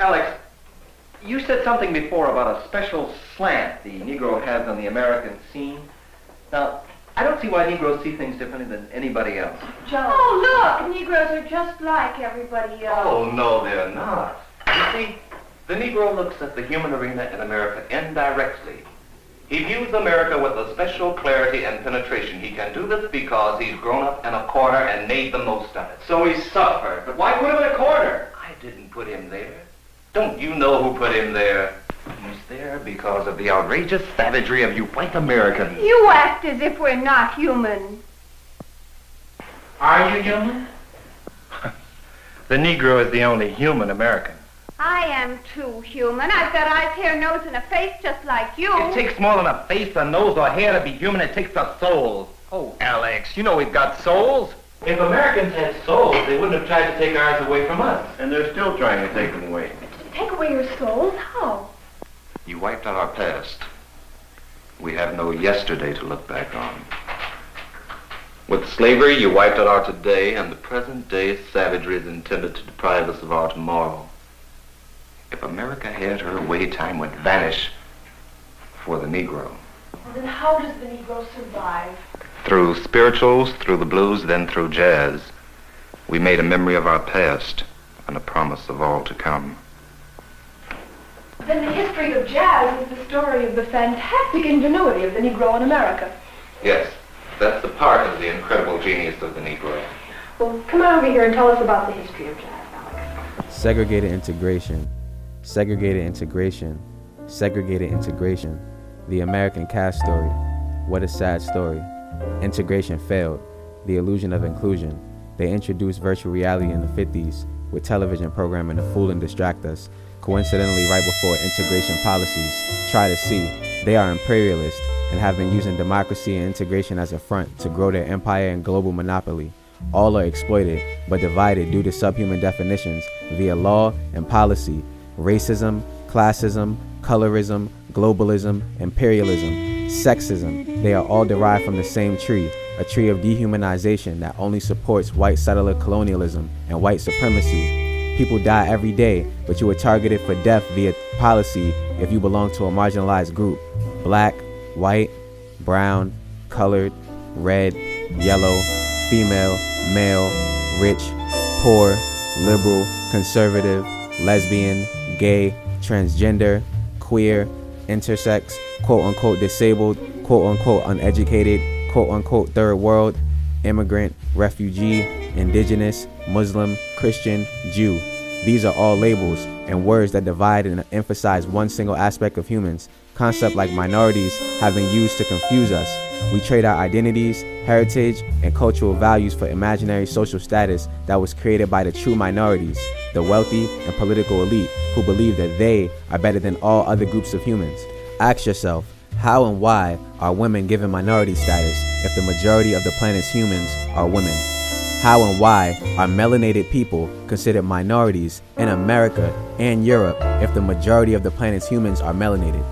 Alex, you said something before about a special slant the Negro has on the American scene. Now, I don't see why Negroes see things differently than anybody else. Joe. Oh, look, Negroes are just like everybody else. Oh, no, they're not. You see, the Negro looks at the human arena in America indirectly. He views America with a special clarity and penetration. He can do this because he's grown up in a corner and made the most of it. So he suffered. But why put him in a corner? I didn't put him there. Don't you know who put him there? He's there because of the outrageous savagery of you white Americans. You act as if we're not human. Are you human? The Negro is the only human American. I am too human. I've got eyes, hair, nose, and a face just like you. It takes more than a face, a nose, or hair to be human. It takes a soul. Oh, Alex, you know we've got souls. If Americans had souls, they wouldn't have tried to take ours away from us. And they're still trying to take them away. Take away your souls? How? You wiped out our past. We have no yesterday to look back on. With slavery, you wiped out our today, and the present day savagery is intended to deprive us of our tomorrow. If America had her way, time would vanish for the Negro. Well, then how does the Negro survive? Through spirituals, through the blues, then through jazz, we made a memory of our past and a promise of all to come. Then the history of jazz is the story of the fantastic ingenuity of the Negro in America. Yes, that's the part of the incredible genius of the Negro. Well, come on over here and tell us about the history of jazz, Alex. Segregated integration, segregated integration, segregated integration. The American caste story. What a sad story. Integration failed. The illusion of inclusion. They introduced virtual reality in the 50s with television programming to fool and distract us. Coincidentally, right before integration policies try to see, they are imperialist and have been using democracy and integration as a front to grow their empire and global monopoly. All are exploited, but divided due to subhuman definitions via law and policy, racism, classism, colorism, globalism, imperialism, sexism. They are all derived from the same tree, a tree of dehumanization that only supports white settler colonialism and white supremacy. People die every day, but you are targeted for death via policy if you belong to a marginalized group black, white, brown, colored, red, yellow, female, male, rich, poor, liberal, conservative, lesbian, gay, transgender, queer, intersex, quote unquote disabled, quote unquote uneducated, quote unquote third world, immigrant, refugee, indigenous, Muslim, Christian, Jew. These are all labels and words that divide and emphasize one single aspect of humans. Concepts like minorities have been used to confuse us. We trade our identities, heritage, and cultural values for imaginary social status that was created by the true minorities, the wealthy and political elite who believe that they are better than all other groups of humans. Ask yourself, how and why are women given minority status if the majority of the planet's humans are women? How and why are melanated people considered minorities in America and Europe if the majority of the planet's humans are melanated?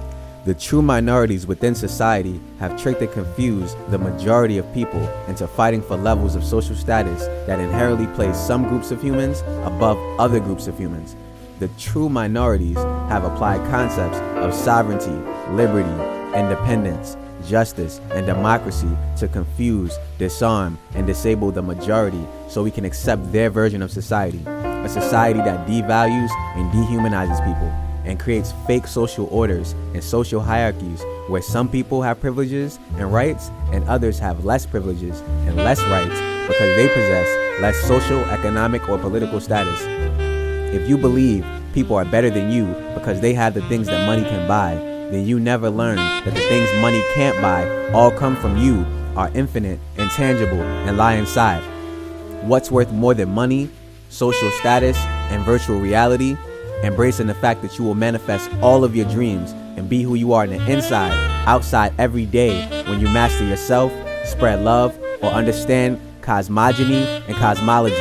The true minorities within society have tricked and confused the majority of people into fighting for levels of social status that inherently place some groups of humans above other groups of humans. The true minorities have applied concepts of sovereignty, liberty, and independence, justice, and democracy to confuse, disarm, and disable the majority so we can accept their version of society. A society that devalues and dehumanizes people and creates fake social orders and social hierarchies where some people have privileges and rights and others have less privileges and less rights because they possess less social, economic, or political status. If you believe people are better than you because they have the things that money can buy, then you never learn that the things money can't buy all come from you, are infinite, intangible, and lie inside. What's worth more than money, social status, and virtual reality? Embracing the fact that you will manifest all of your dreams and be who you are in the inside, outside every day when you master yourself, spread love, or understand cosmogony and cosmology.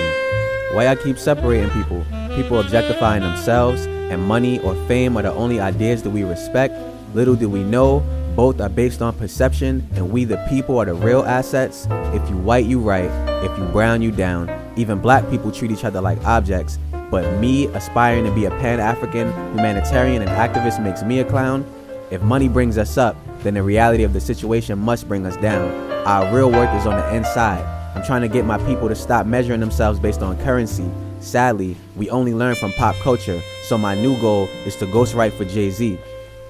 Why I keep separating people? People objectifying themselves and money or fame are the only ideas that we respect. Little do we know, both are based on perception, and we the people are the real assets. If you white, you right. If you brown, you down. Even black people treat each other like objects. But me aspiring to be a Pan African humanitarian and activist makes me a clown. If money brings us up, then the reality of the situation must bring us down. Our real work is on the inside. I'm trying to get my people to stop measuring themselves based on currency. Sadly, we only learn from pop culture, so my new goal is to ghostwrite for Jay Z.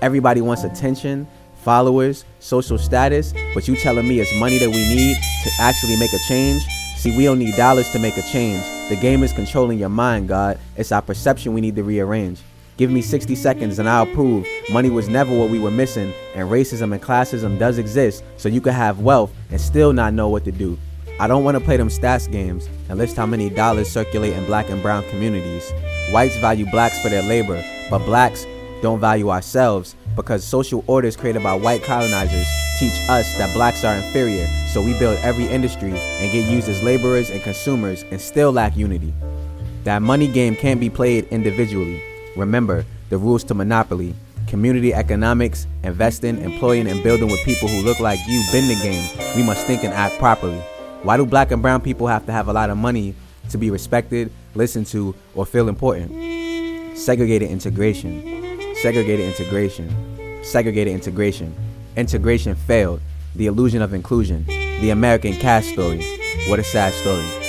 Everybody wants attention, followers, social status, but you telling me it's money that we need to actually make a change? See, we don't need dollars to make a change. The game is controlling your mind, God. It's our perception we need to rearrange. Give me 60 seconds and I'll prove money was never what we were missing, and racism and classism does exist, so you can have wealth and still not know what to do. I don't want to play them stats games and list how many dollars circulate in black and brown communities. Whites value blacks for their labor, but blacks don't value ourselves because social orders created by white colonizers teach us that blacks are inferior, so we build every industry and get used as laborers and consumers and still lack unity. That money game can't be played individually. Remember the rules to monopoly. Community economics, investing, employing, and building with people who look like you bend the game. We must think and act properly. Why do black and brown people have to have a lot of money to be respected, listened to, or feel important? Segregated integration. Segregated integration. Segregated integration. Integration failed. The illusion of inclusion. The American caste story. What a sad story.